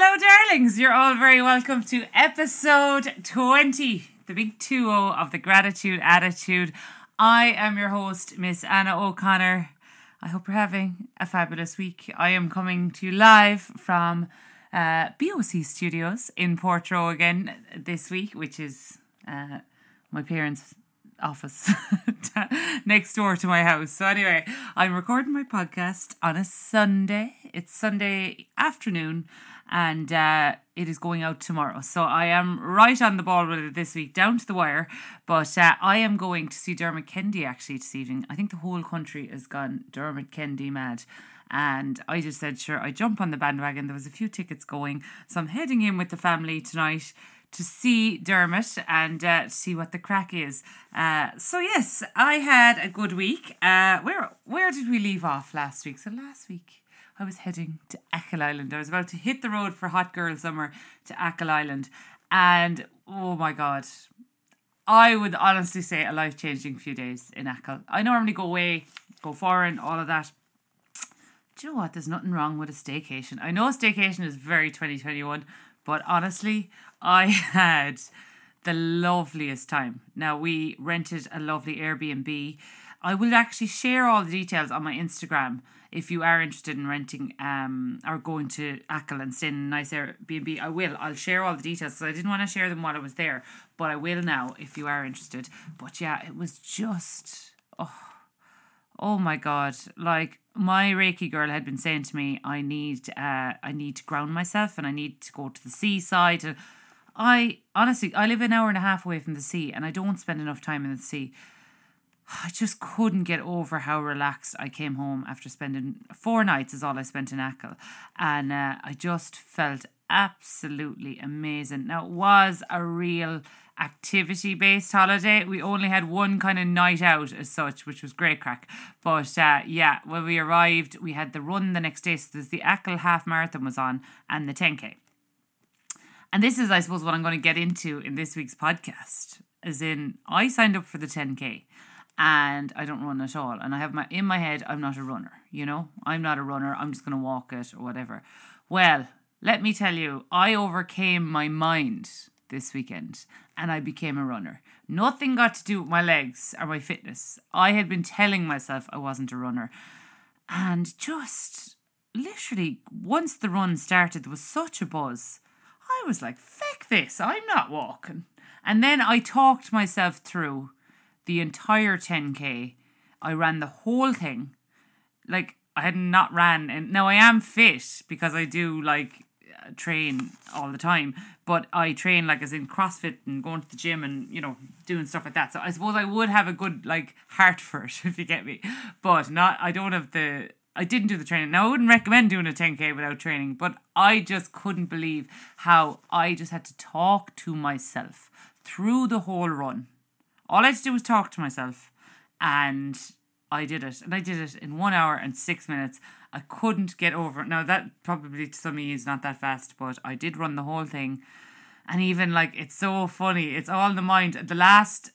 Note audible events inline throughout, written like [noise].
Hello, darlings. You're all very welcome to episode 20, the big 2 0 of the Gratitude Attitude. I am your host, Miss Anna O'Connor. I hope you're having a fabulous week. I am coming to you live from uh, BOC Studios in Portroe again this week, which is uh, my parents' office [laughs] next door to my house. So, anyway, I'm recording my podcast on a Sunday. It's Sunday afternoon and uh, it is going out tomorrow. So I am right on the ball with it this week, down to the wire. But uh, I am going to see Dermot Kennedy actually this evening. I think the whole country has gone Dermot Kennedy mad. And I just said, sure, I jump on the bandwagon. There was a few tickets going. So I'm heading in with the family tonight to see Dermot and uh, see what the crack is. Uh, so yes, I had a good week. Uh, where where did we leave off last week? So last week I was heading to Achill Island. I was about to hit the road for Hot Girl Summer to Achill Island, and oh my god, I would honestly say a life changing few days in Achill. I normally go away, go foreign, all of that. Do you know what? There's nothing wrong with a staycation. I know staycation is very 2021, but honestly, I [laughs] had the loveliest time. Now, we rented a lovely Airbnb. I will actually share all the details on my Instagram if you are interested in renting um or going to Achill and staying in a nice Airbnb, I will. I'll share all the details because I didn't want to share them while I was there, but I will now if you are interested. But yeah, it was just oh oh my god like my reiki girl had been saying to me i need uh i need to ground myself and i need to go to the seaside and i honestly i live an hour and a half away from the sea and i don't spend enough time in the sea [sighs] I just couldn't get over how relaxed I came home after spending four nights is all I spent in Achill, and uh, I just felt absolutely amazing. Now it was a real activity based holiday. We only had one kind of night out as such, which was great crack. But uh, yeah, when we arrived, we had the run the next day. So there's the Achill half marathon was on and the 10k. And this is, I suppose, what I'm going to get into in this week's podcast. As in, I signed up for the 10k and I don't run at all. And I have my in my head, I'm not a runner, you know? I'm not a runner, I'm just gonna walk it or whatever. Well, let me tell you, I overcame my mind this weekend and I became a runner. Nothing got to do with my legs or my fitness. I had been telling myself I wasn't a runner. And just literally, once the run started, there was such a buzz. I was like, feck this, I'm not walking. And then I talked myself through the entire 10k. I ran the whole thing. Like I had not ran and now I am fit because I do like uh, train all the time, but I train like as in CrossFit and going to the gym and you know doing stuff like that. So I suppose I would have a good like heart for it [laughs] if you get me, but not. I don't have the. I didn't do the training. Now I wouldn't recommend doing a 10k without training, but I just couldn't believe how I just had to talk to myself through the whole run all I had to do was talk to myself, and I did it. And I did it in one hour and six minutes. I couldn't get over it. Now, that probably to some of you is not that fast, but I did run the whole thing. And even like, it's so funny. It's all in the mind. The last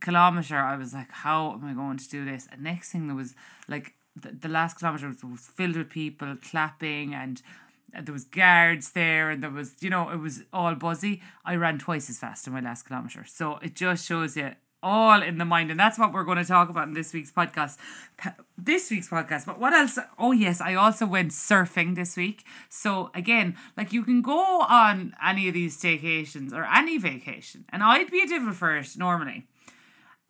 kilometer, I was like, how am I going to do this? And next thing, there was like, the, the last kilometer was, was filled with people clapping and there was guards there and there was you know it was all buzzy i ran twice as fast in my last kilometer so it just shows you all in the mind. And that's what we're going to talk about in this week's podcast. This week's podcast but what else? Oh yes i also went surfing this week. So again like you can go on any of these staycations or any vacation and i'd be a devil first normally.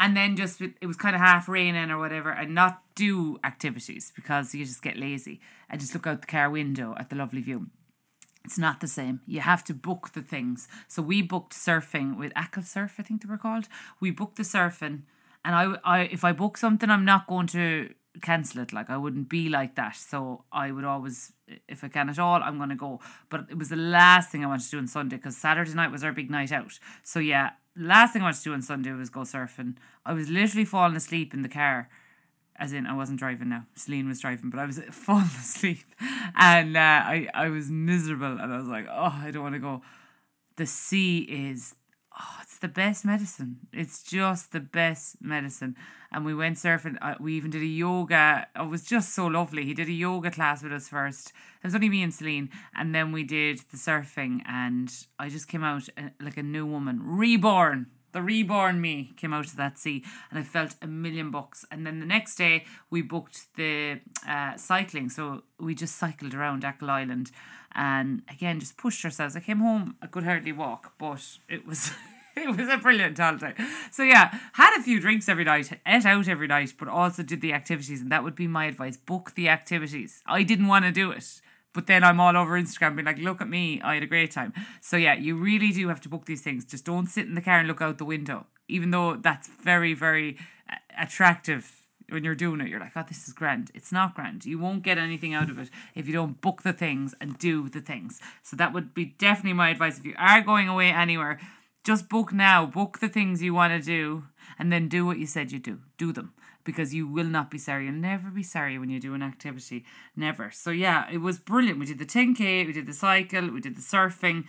And then just it was kind of half raining or whatever and not do activities because you just get lazy and just look out the car window at the lovely view it's not the same. You have to book the things. So we booked surfing with Surf, I think they were called. We booked the surfing, and I, I, if I book something, I'm not going to cancel it. Like I wouldn't be like that. So I would always, if I can at all, I'm going to go. But it was the last thing I wanted to do on Sunday because Saturday night was our big night out. So yeah, last thing I wanted to do on Sunday was go surfing. I was literally falling asleep in the car as in I wasn't driving now. Celine was driving, but I was [laughs] falling asleep, and uh, I I was miserable, and I was like, oh, I don't want to go. The sea is oh, it's the best medicine. It's just the best medicine. And we went surfing. Uh, we even did a yoga. It was just so lovely. He did a yoga class with us first. It was only me and Celine. And then we did the surfing. And I just came out uh, like a new woman, reborn. The reborn me came out of that sea and I felt a million bucks. And then the next day we booked the uh, cycling. So we just cycled around Achill Island and again just pushed ourselves. I came home, I could hardly walk, but it was [laughs] it was a brilliant holiday. So yeah, had a few drinks every night, ate out every night, but also did the activities, and that would be my advice: book the activities. I didn't want to do it, but then I'm all over Instagram being like, look at me, I had a great time. So yeah, you really do have to book these things. Just don't sit in the car and look out the window, even though that's very, very uh, attractive when you're doing it. You're like, oh, this is grand. It's not grand. You won't get anything out of it if you don't book the things and do the things. So that would be definitely my advice. If you are going away anywhere, just book now. Book the things you want to do and then do what you said you do. Do them because you will not be sorry. You'll never be sorry when you do an activity. Never. So yeah, it was brilliant. We did the 10k, we did the cycle, we did the surfing.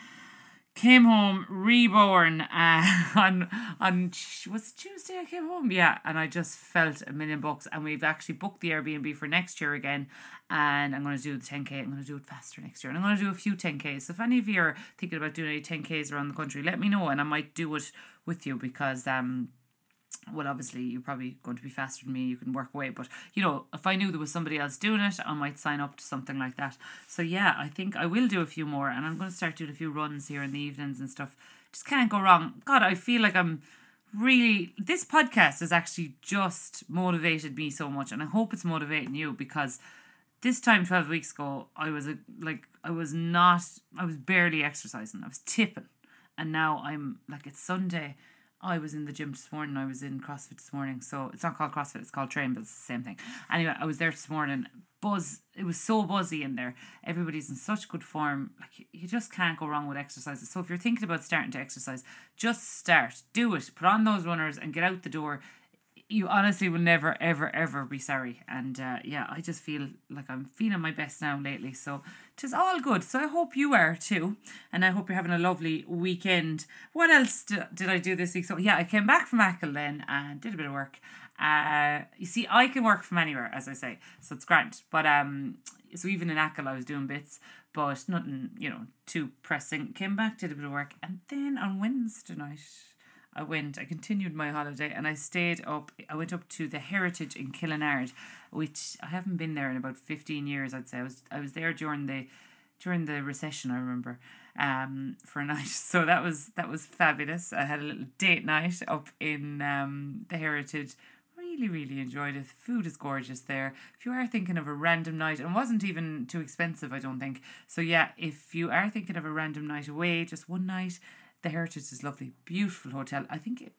Came home reborn [laughs] uh, on on was Tuesday I came home yeah and I just felt a million bucks and we've actually booked the Airbnb for next year again and I'm going to do the 10k I'm going to do it faster next year and I'm going to do a few 10ks so if any of you are thinking about doing any 10ks around the country let me know and I might do it with you because um well, obviously, you're probably going to be faster than me. You can work away, but you know, if I knew there was somebody else doing it, I might sign up to something like that. So yeah, I think I will do a few more, and I'm going to start doing a few runs here in the evenings and stuff. Just can't go wrong. God, I feel like I'm really. This podcast has actually just motivated me so much, and I hope it's motivating you because this time 12 weeks ago i was a, like i was not i was barely exercising i was tipping and now i'm like it's sunday I was in the gym this morning. I was in CrossFit this morning. So it's not called CrossFit, it's called Train, but it's the same thing. Anyway, I was there this morning. Buzz, it was so buzzy in there. Everybody's in such good form. Like you just can't go wrong with exercises. So if you're thinking about starting to exercise, just start. Do it. Put on those runners and get out the door you honestly will never ever ever be sorry. And uh, yeah i just feel like i'm feeling my best now lately. So tis all good. So i hope you are too. And i hope you're having a lovely weekend. What else did, did i do this week? So yeah i came back from Achill then and did a bit of work. Uh, you see i can work from anywhere as i say. So it's grand. But um so even in Achill i was doing bits but nothing you know too pressing. Came back did a bit of work and then on wednesday night I went, I continued my holiday and I stayed up, I went up to the Heritage in Killenard, which I haven't been there in about 15 years, I'd say. I was, I was there during the, during the recession, I remember, um, for a [laughs] night. So that was, that was fabulous. I had a little date night up in, um, the Heritage. Really, really enjoyed it. The food is gorgeous there. If you are thinking of a random night, and wasn't even too expensive, I don't think. So yeah, if you are thinking of a random night away, just one night, the Heritage is lovely, beautiful hotel. I think it,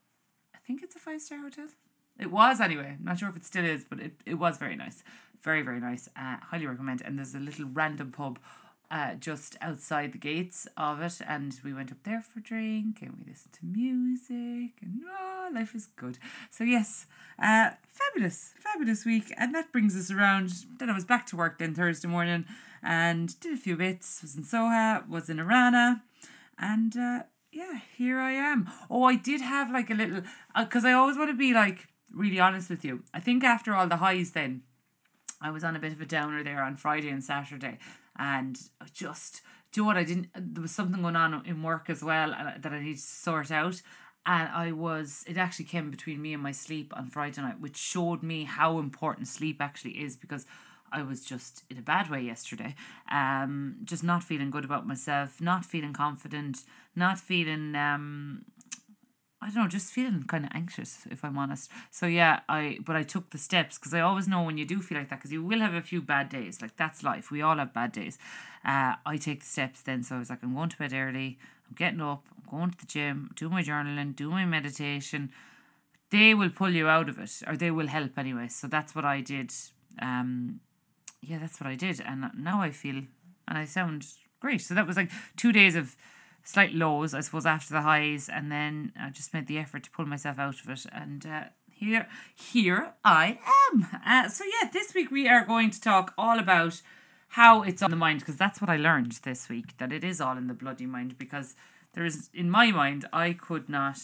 I think it's a five star hotel. It was anyway. I'm Not sure if it still is, but it, it was very nice, very very nice. Uh, highly recommend. And there's a little random pub, uh, just outside the gates of it, and we went up there for a drink and we listened to music, and oh, life is good. So yes, uh, fabulous, fabulous week, and that brings us around. Then I was back to work then Thursday morning, and did a few bits. Was in Soha, was in Arana, and. Uh, yeah, here I am. Oh, I did have like a little, because uh, I always want to be like really honest with you. I think after all the highs, then I was on a bit of a downer there on Friday and Saturday, and just do you know what I didn't. There was something going on in work as well uh, that I need to sort out. And I was, it actually came between me and my sleep on Friday night, which showed me how important sleep actually is because I was just in a bad way yesterday. Um, just not feeling good about myself, not feeling confident, not feeling um I don't know, just feeling kind of anxious, if I'm honest. So yeah, I but I took the steps because I always know when you do feel like that because you will have a few bad days. Like that's life. We all have bad days. Uh, I take the steps then. So I was like, I'm going to bed early. I'm getting up. I'm going to the gym. Do my journaling. Do my meditation. They will pull you out of it, or they will help anyway. So that's what I did. Um, yeah, that's what I did, and now I feel and I sound great. So that was like two days of slight lows, I suppose, after the highs, and then I just made the effort to pull myself out of it, and uh, here, here I am. Uh, so yeah, this week we are going to talk all about how it's on the mind because that's what I learned this week that it is all in the bloody mind because there is, in my mind, I could not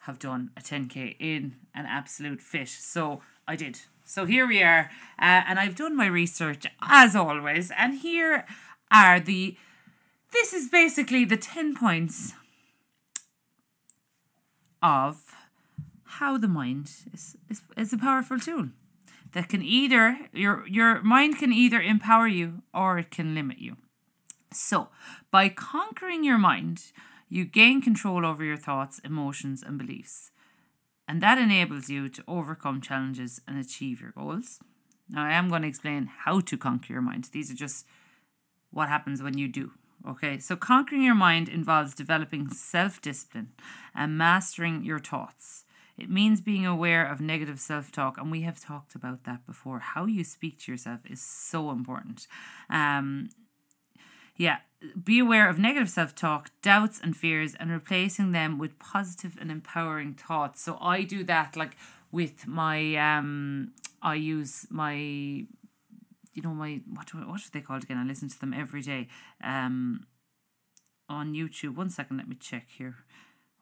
have done a 10k in an absolute fit. So I did. So here we are, uh, and I've done my research as always, and here are the. This is basically the 10 points of how the mind is, is, is a powerful tool that can either your your mind can either empower you or it can limit you. So, by conquering your mind, you gain control over your thoughts, emotions, and beliefs. And that enables you to overcome challenges and achieve your goals. Now, I am going to explain how to conquer your mind. These are just what happens when you do. Okay, so conquering your mind involves developing self discipline and mastering your thoughts. It means being aware of negative self talk, and we have talked about that before. How you speak to yourself is so important. Um, yeah, be aware of negative self talk, doubts, and fears, and replacing them with positive and empowering thoughts. So I do that like with my um, I use my you know my what what are they called again? I listen to them every day. Um, on YouTube. One second, let me check here.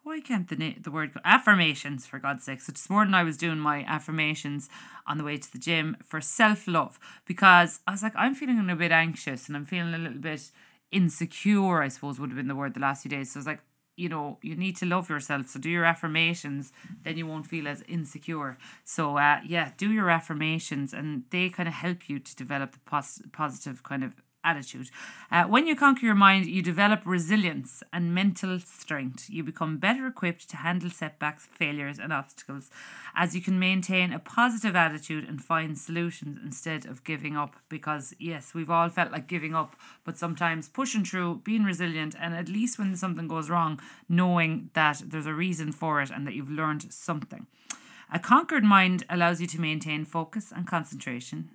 Why can't the na- the word go? affirmations for God's sake? So this morning I was doing my affirmations on the way to the gym for self love because I was like I'm feeling a bit anxious and I'm feeling a little bit insecure. I suppose would have been the word the last few days. So it's like you know you need to love yourself so do your affirmations then you won't feel as insecure so uh, yeah do your affirmations and they kind of help you to develop the pos- positive kind of attitude. Uh, when you conquer your mind, you develop resilience and mental strength. You become better equipped to handle setbacks, failures, and obstacles as you can maintain a positive attitude and find solutions instead of giving up. Because, yes, we've all felt like giving up, but sometimes pushing through, being resilient, and at least when something goes wrong, knowing that there's a reason for it and that you've learned something. A conquered mind allows you to maintain focus and concentration,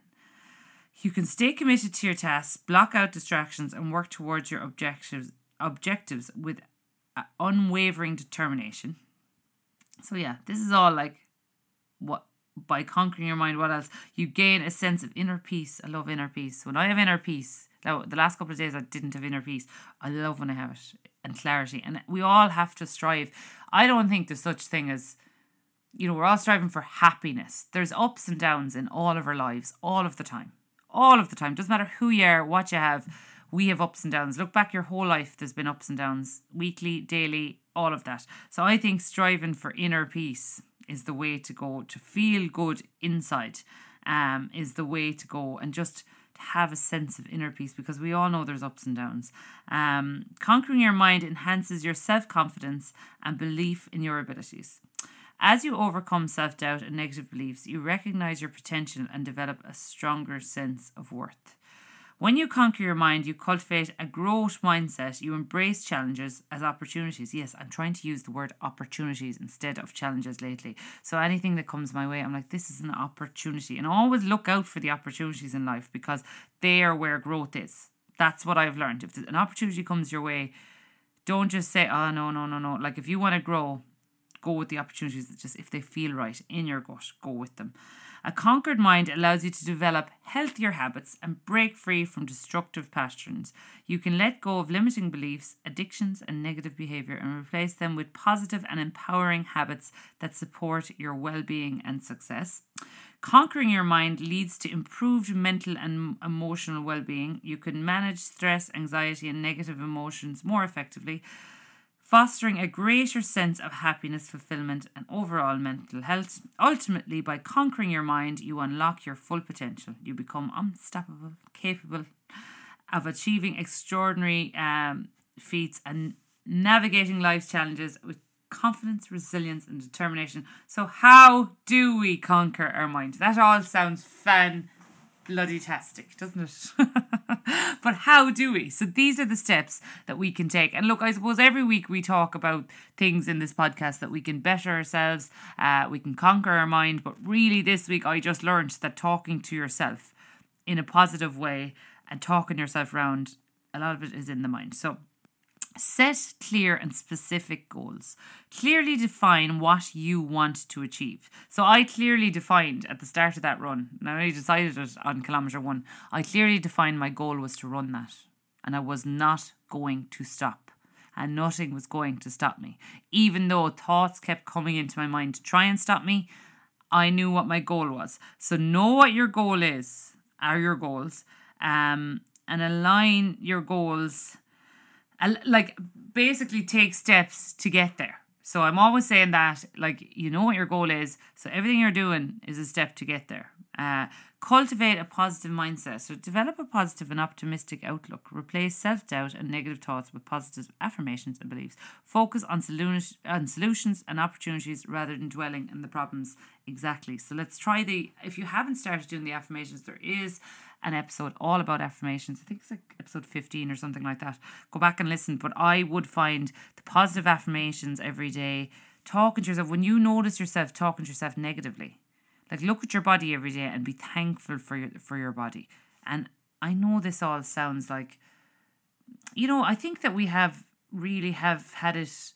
you can stay committed to your tasks, block out distractions, and work towards your objectives objectives with uh, unwavering determination. So yeah, this is all like what by conquering your mind. What else? You gain a sense of inner peace. I love inner peace. When I have inner peace, now the last couple of days I didn't have inner peace. I love when I have it and clarity. And we all have to strive. I don't think there's such thing as you know, we're all striving for happiness. There's ups and downs in all of our lives, all of the time all of the time. Doesn't matter who you are, what you have. We have ups and downs. Look back your whole life, there's been ups and downs, weekly, daily, all of that. So I think striving for inner peace is the way to go. To feel good inside um, is the way to go. And just have a sense of inner peace because we all know there's ups and downs. Um, conquering your mind enhances your self confidence and belief in your abilities. As you overcome self doubt and negative beliefs, you recognize your potential and develop a stronger sense of worth. When you conquer your mind, you cultivate a growth mindset. You embrace challenges as opportunities. Yes, I'm trying to use the word opportunities instead of challenges lately. So anything that comes my way, I'm like, this is an opportunity. And always look out for the opportunities in life because they are where growth is. That's what I've learned. If an opportunity comes your way, don't just say, oh, no, no, no, no. Like if you want to grow, go with the opportunities that just if they feel right in your gut, go with them. A conquered mind allows you to develop healthier habits and break free from destructive patterns. You can let go of limiting beliefs, addictions, and negative behavior and replace them with positive and empowering habits that support your well being and success. Conquering your mind leads to improved mental and emotional well being. You can manage stress, anxiety, and negative emotions more effectively fostering a greater sense of happiness, fulfillment, and overall mental health. Ultimately, by conquering your mind, you unlock your full potential. You become unstoppable, capable of achieving extraordinary um, feats and navigating life's challenges with confidence, resilience, and determination. So, how do we conquer our mind? That all sounds fun bloody tastic, doesn't it? [laughs] [laughs] but how do we? So these are the steps that we can take. And look, I suppose every week we talk about things in this podcast that we can better ourselves, uh, we can conquer our mind. But really, this week I just learned that talking to yourself in a positive way and talking yourself around, a lot of it is in the mind. So Set clear and specific goals. Clearly define what you want to achieve. So I clearly defined at the start of that run, now I decided it on kilometre one, I clearly defined my goal was to run that. And I was not going to stop. and nothing was going to stop me. Even though thoughts kept coming into my mind to try and stop me, I knew what my goal was. So know what your goal is, are your goals, um, and align your goals. Like basically take steps to get there. So I'm always saying that, like, you know what your goal is. So everything you're doing is a step to get there. Uh, cultivate a positive mindset. So develop a positive and optimistic outlook. Replace self doubt and negative thoughts with positive affirmations and beliefs. Focus on, solu- on solutions and opportunities rather than dwelling in the problems. Exactly. So let's try the. If you haven't started doing the affirmations, there is an episode all about affirmations. I think it's like episode 15 or something like that. Go back and listen. But I would find the positive affirmations every day, talking to yourself, when you notice yourself talking to yourself negatively, like look at your body every day and be thankful for your for your body. And I know this all sounds like you know, I think that we have really have had it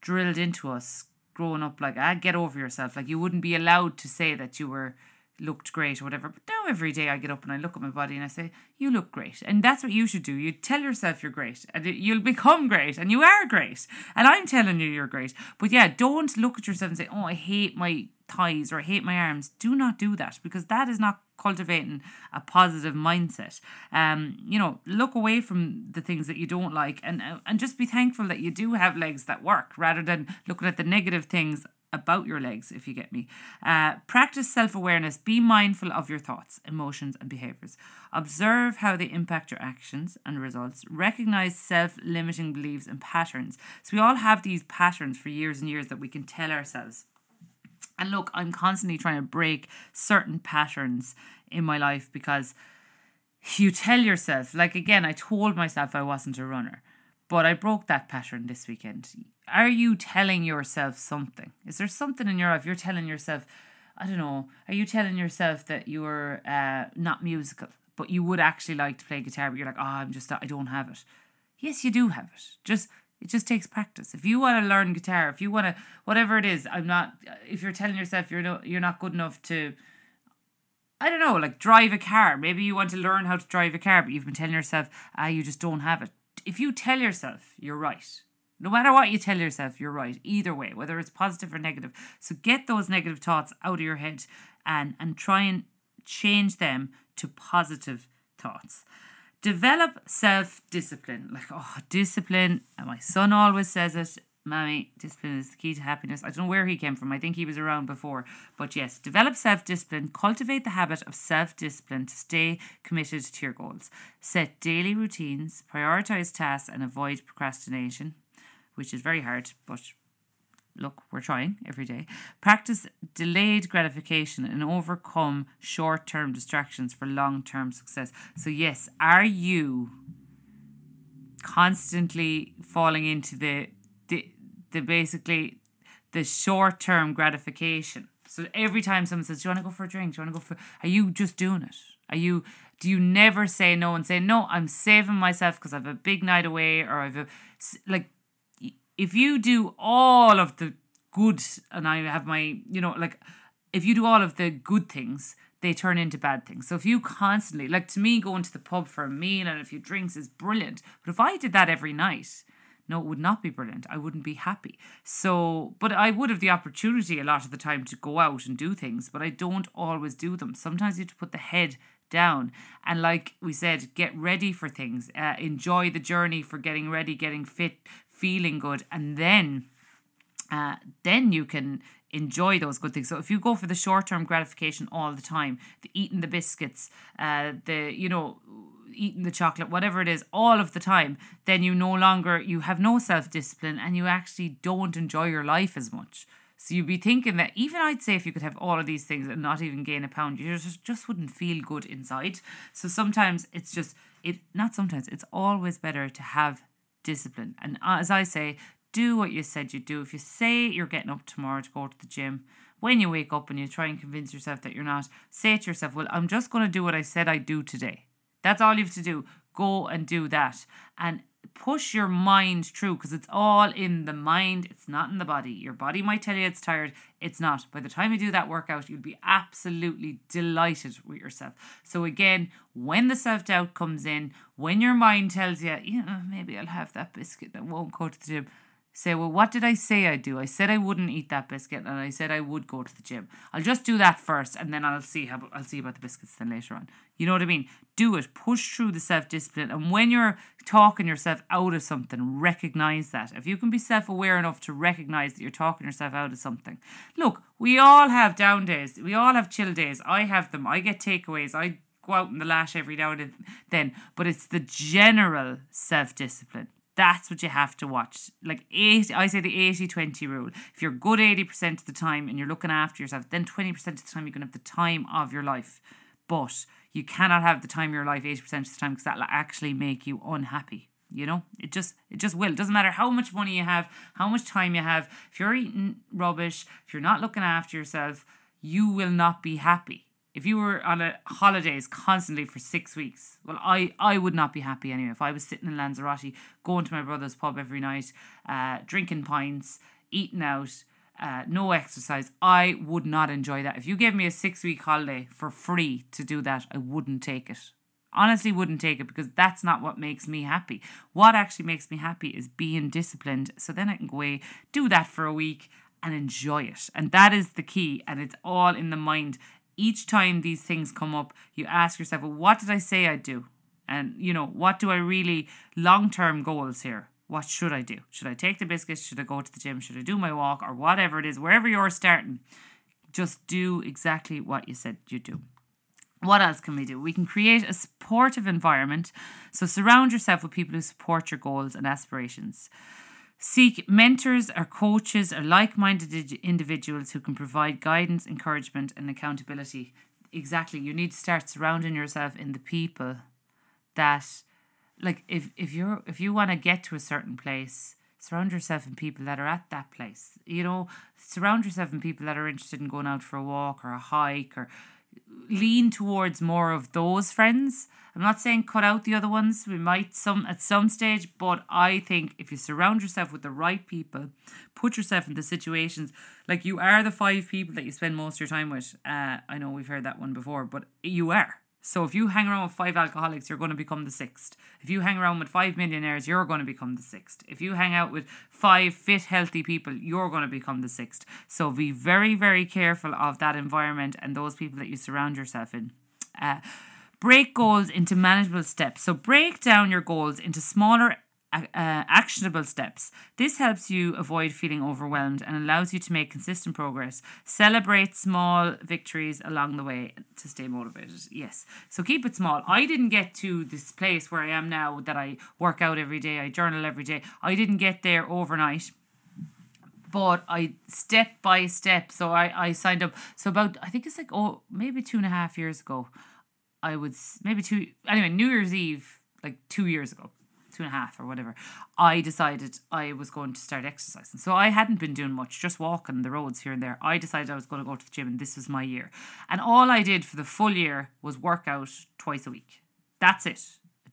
drilled into us growing up like ah get over yourself. Like you wouldn't be allowed to say that you were looked great or whatever. But now every day I get up and I look at my body and I say, You look great. And that's what you should do. You tell yourself you're great and you'll become great and you are great. And I'm telling you you're great. But yeah, don't look at yourself and say, Oh, I hate my thighs or I hate my arms. Do not do that because that is not cultivating a positive mindset. Um, you know, look away from the things that you don't like and and just be thankful that you do have legs that work rather than looking at the negative things about your legs, if you get me. Uh, practice self awareness. Be mindful of your thoughts, emotions, and behaviors. Observe how they impact your actions and results. Recognize self limiting beliefs and patterns. So, we all have these patterns for years and years that we can tell ourselves. And look, I'm constantly trying to break certain patterns in my life because you tell yourself, like again, I told myself I wasn't a runner. But I broke that pattern this weekend. Are you telling yourself something? Is there something in your life you're telling yourself? I don't know. Are you telling yourself that you're uh, not musical, but you would actually like to play guitar, but you're like, oh, I'm just, I don't have it. Yes, you do have it. Just it just takes practice. If you want to learn guitar, if you want to, whatever it is, I'm not. If you're telling yourself you're no, you're not good enough to, I don't know, like drive a car. Maybe you want to learn how to drive a car, but you've been telling yourself, ah, you just don't have it if you tell yourself you're right, no matter what you tell yourself, you're right, either way, whether it's positive or negative. So get those negative thoughts out of your head and, and try and change them to positive thoughts. Develop self discipline. Like, oh, discipline. And my son always says it. Mammy, discipline is the key to happiness. I don't know where he came from. I think he was around before. But yes, develop self discipline. Cultivate the habit of self discipline to stay committed to your goals. Set daily routines, prioritize tasks, and avoid procrastination, which is very hard, but look, we're trying every day. Practice delayed gratification and overcome short term distractions for long term success. So, yes, are you constantly falling into the the the basically the short term gratification. So every time someone says, "Do you want to go for a drink? Do you want to go for?" Are you just doing it? Are you? Do you never say no and say no? I'm saving myself because I've a big night away, or I've a like. If you do all of the good, and I have my, you know, like, if you do all of the good things, they turn into bad things. So if you constantly, like to me, going to the pub for a meal and a few drinks is brilliant. But if I did that every night, no, it would not be brilliant. I wouldn't be happy. So, but I would have the opportunity a lot of the time to go out and do things, but I don't always do them. Sometimes you have to put the head down and, like we said, get ready for things, uh, enjoy the journey for getting ready, getting fit, feeling good, and then, uh, then you can enjoy those good things. So if you go for the short term gratification all the time, the eating the biscuits, uh, the you know eating the chocolate, whatever it is, all of the time, then you no longer you have no self discipline and you actually don't enjoy your life as much. So you'd be thinking that even I'd say if you could have all of these things and not even gain a pound, you just just wouldn't feel good inside. So sometimes it's just it not sometimes it's always better to have discipline. And as I say, do what you said you'd do. If you say you're getting up tomorrow to go to the gym, when you wake up and you try and convince yourself that you're not, say to yourself, Well, I'm just going to do what I said I'd do today. That's all you have to do. Go and do that. And push your mind through because it's all in the mind, it's not in the body. Your body might tell you it's tired, it's not. By the time you do that workout, you'll be absolutely delighted with yourself. So, again, when the self doubt comes in, when your mind tells you, you know, maybe I'll have that biscuit and won't go to the gym, say, well, what did I say I'd do? I said I wouldn't eat that biscuit, and I said I would go to the gym. I'll just do that first, and then I'll see how I'll see about the biscuits then later on. You know what I mean? Do it. Push through the self discipline, and when you're talking yourself out of something, recognize that. If you can be self aware enough to recognize that you're talking yourself out of something, look, we all have down days. We all have chill days. I have them. I get takeaways. I go out in the lash every now and then, but it's the general self discipline that's what you have to watch. Like 80, I say the 80 20 rule. If you're good 80% of the time and you're looking after yourself, then 20% of the time you're going to have the time of your life. But you cannot have the time of your life 80% of the time because that'll actually make you unhappy. You know, it just it just will. It doesn't matter how much money you have, how much time you have. If you're eating rubbish, if you're not looking after yourself, you will not be happy if you were on a holidays constantly for six weeks, well, I, I would not be happy anyway. If I was sitting in Lanzarote, going to my brother's pub every night, uh, drinking pints, eating out, uh, no exercise, I would not enjoy that. If you gave me a six week holiday for free to do that, I wouldn't take it. Honestly, wouldn't take it because that's not what makes me happy. What actually makes me happy is being disciplined. So then I can go away, do that for a week, and enjoy it. And that is the key. And it's all in the mind each time these things come up, you ask yourself, well, what did I say I'd do? And, you know, what do I really, long term goals here? What should I do? Should I take the biscuits? Should I go to the gym? Should I do my walk? Or whatever it is, wherever you're starting, just do exactly what you said you'd do. What else can we do? We can create a supportive environment. So surround yourself with people who support your goals and aspirations. Seek mentors or coaches or like minded individuals who can provide guidance, encouragement, and accountability. Exactly. You need to start surrounding yourself in the people that like if, if you're if you want to get to a certain place, surround yourself in people that are at that place. You know, surround yourself in people that are interested in going out for a walk or a hike or lean towards more of those friends. I'm not saying cut out the other ones. We might some at some stage, but I think if you surround yourself with the right people, put yourself in the situations like you are the five people that you spend most of your time with. Uh, I know we've heard that one before, but you are. So if you hang around with five alcoholics, you're going to become the sixth. If you hang around with five millionaires, you're going to become the sixth. If you hang out with five fit, healthy people, you're going to become the sixth. So be very, very careful of that environment and those people that you surround yourself in. Uh, break goals into manageable steps. So break down your goals into smaller uh, actionable steps. This helps you avoid feeling overwhelmed and allows you to make consistent progress. Celebrate small victories along the way to stay motivated. Yes. So keep it small. I didn't get to this place where I am now that I work out every day, I journal every day. I didn't get there overnight but I step by step. So I, I signed up. So about I think it's like oh maybe two and a half years ago, I would maybe two anyway New Year's Eve like two years ago two and a half or whatever, I decided I was going to start exercising. So I hadn't been doing much, just walking the roads here and there. I decided I was going to go to the gym and this was my year. And all I did for the full year was work out twice a week. That's it.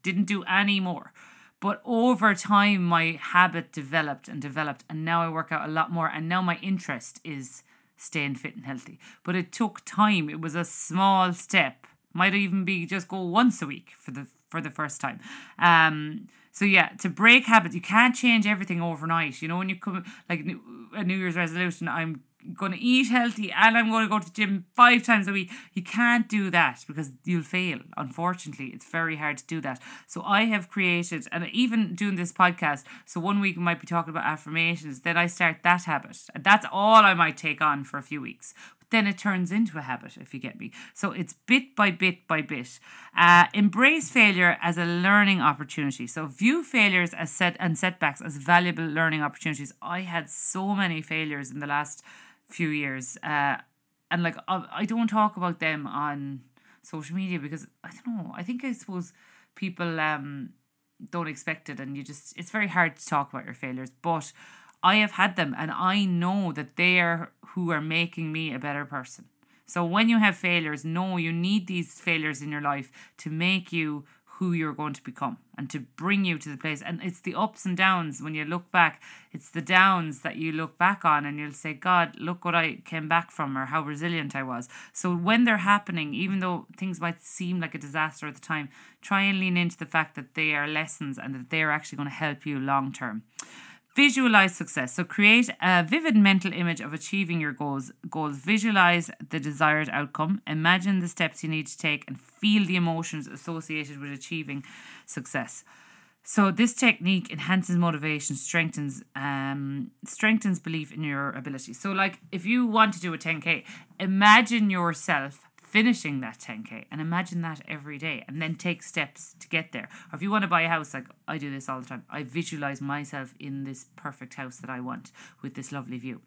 didn't do any more. But over time, my habit developed and developed, and now I work out a lot more. And now my interest is staying fit and healthy. But it took time. It was a small step. Might even be just go once a week for the for the first time. Um, so yeah, to break habits, you can't change everything overnight. You know, when you come like a New Year's resolution, I'm going to eat healthy and I'm going to go to the gym five times a week. You can't do that because you'll fail. Unfortunately, it's very hard to do that. So I have created, and even doing this podcast, so one week I might be talking about affirmations, then I start that habit. And that's all I might take on for a few weeks then it turns into a habit, if you get me. So it's bit by bit by bit. Uh, embrace failure as a learning opportunity. So view failures as set and setbacks as valuable learning opportunities. I had so many failures in the last few years, uh, and like I don't talk about them on social media because I don't know. I think I suppose people um don't expect it, and you just it's very hard to talk about your failures, but. I have had them and I know that they are who are making me a better person. So when you have failures, know you need these failures in your life to make you who you're going to become and to bring you to the place. And it's the ups and downs when you look back, it's the downs that you look back on and you'll say, God, look what I came back from or how resilient I was. So when they're happening, even though things might seem like a disaster at the time, try and lean into the fact that they are lessons and that they're actually going to help you long term. Visualize success. So create a vivid mental image of achieving your goals. Goals. Visualize the desired outcome. Imagine the steps you need to take and feel the emotions associated with achieving success. So this technique enhances motivation, strengthens um, strengthens belief in your ability. So like if you want to do a 10k, imagine yourself finishing that 10k and imagine that every day and then take steps to get there or if you want to buy a house like i do this all the time i visualize myself in this perfect house that i want with this lovely view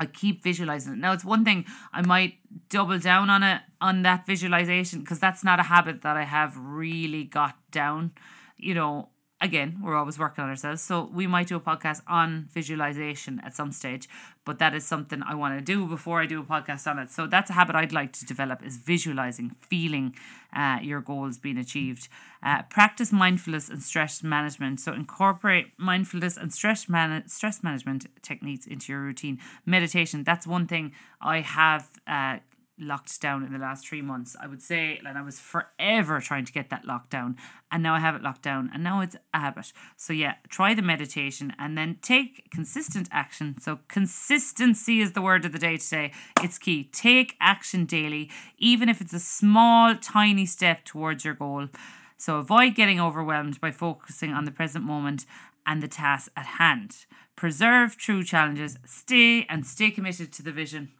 I keep visualizing it. Now it's one thing I might double down on it on that visualization because that's not a habit that I have really got down. You know, again, we're always working on ourselves. So we might do a podcast on visualization at some stage, but that is something I want to do before I do a podcast on it. So that's a habit I'd like to develop is visualizing, feeling uh, your goals being achieved. Uh, practice mindfulness and stress management. So incorporate mindfulness and stress man- stress management techniques into your routine. Meditation. That's one thing I have. Uh, locked down in the last three months. I would say, and I was forever trying to get that locked down, and now I have it locked down, and now it's a habit. So, yeah, try the meditation and then take consistent action. So, consistency is the word of the day today. It's key. Take action daily, even if it's a small, tiny step towards your goal. So, avoid getting overwhelmed by focusing on the present moment and the task at hand. Preserve true challenges, stay and stay committed to the vision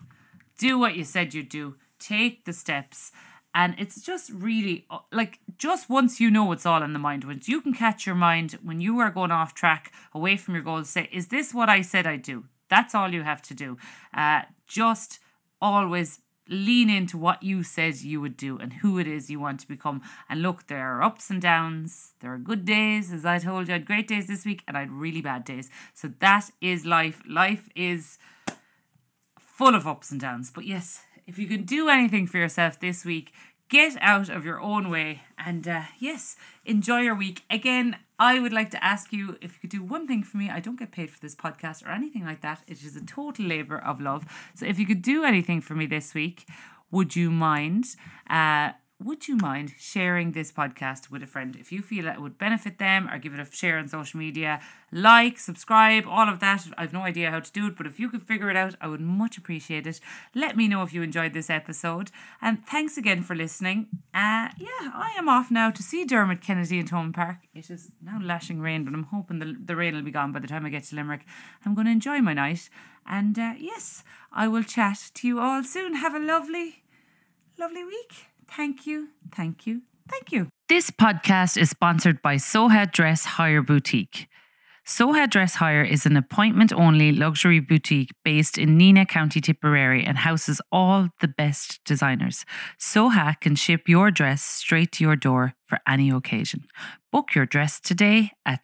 do what you said you'd do, take the steps. And it's just really like just once you know it's all in the mind, once you can catch your mind when you are going off track away from your goals, say, Is this what I said I'd do? That's all you have to do. Uh, just always lean into what you said you would do and who it is you want to become. And look, there are ups and downs. There are good days, as I told you, I had great days this week and I had really bad days. So that is life. Life is full of ups and downs. But yes, if you can do anything for yourself this week, get out of your own way and uh, yes, enjoy your week. Again, I would like to ask you if you could do one thing for me. I don't get paid for this podcast or anything like that. It is a total labor of love. So if you could do anything for me this week, would you mind? Uh, would you mind sharing this podcast with a friend? If you feel it would benefit them or give it a share on social media like subscribe all of that. I've no idea how to do it but if you could figure it out i would much appreciate it. Let me know if you enjoyed this episode. And thanks again for listening. Uh yeah i am off now to see dermot kennedy in Thomond Park. It is now lashing rain but i'm hoping the, the rain will be gone by the time i get to limerick. I'm going to enjoy my night. And uh, yes i will chat to you all soon. Have a lovely lovely week Thank you, thank you, thank you. This podcast is sponsored by Soha Dress Hire Boutique. Soha Dress Hire is an appointment only luxury boutique based in Nenagh, County Tipperary and houses all the best designers. Soha can ship your dress straight to your door for any occasion. Book your dress today at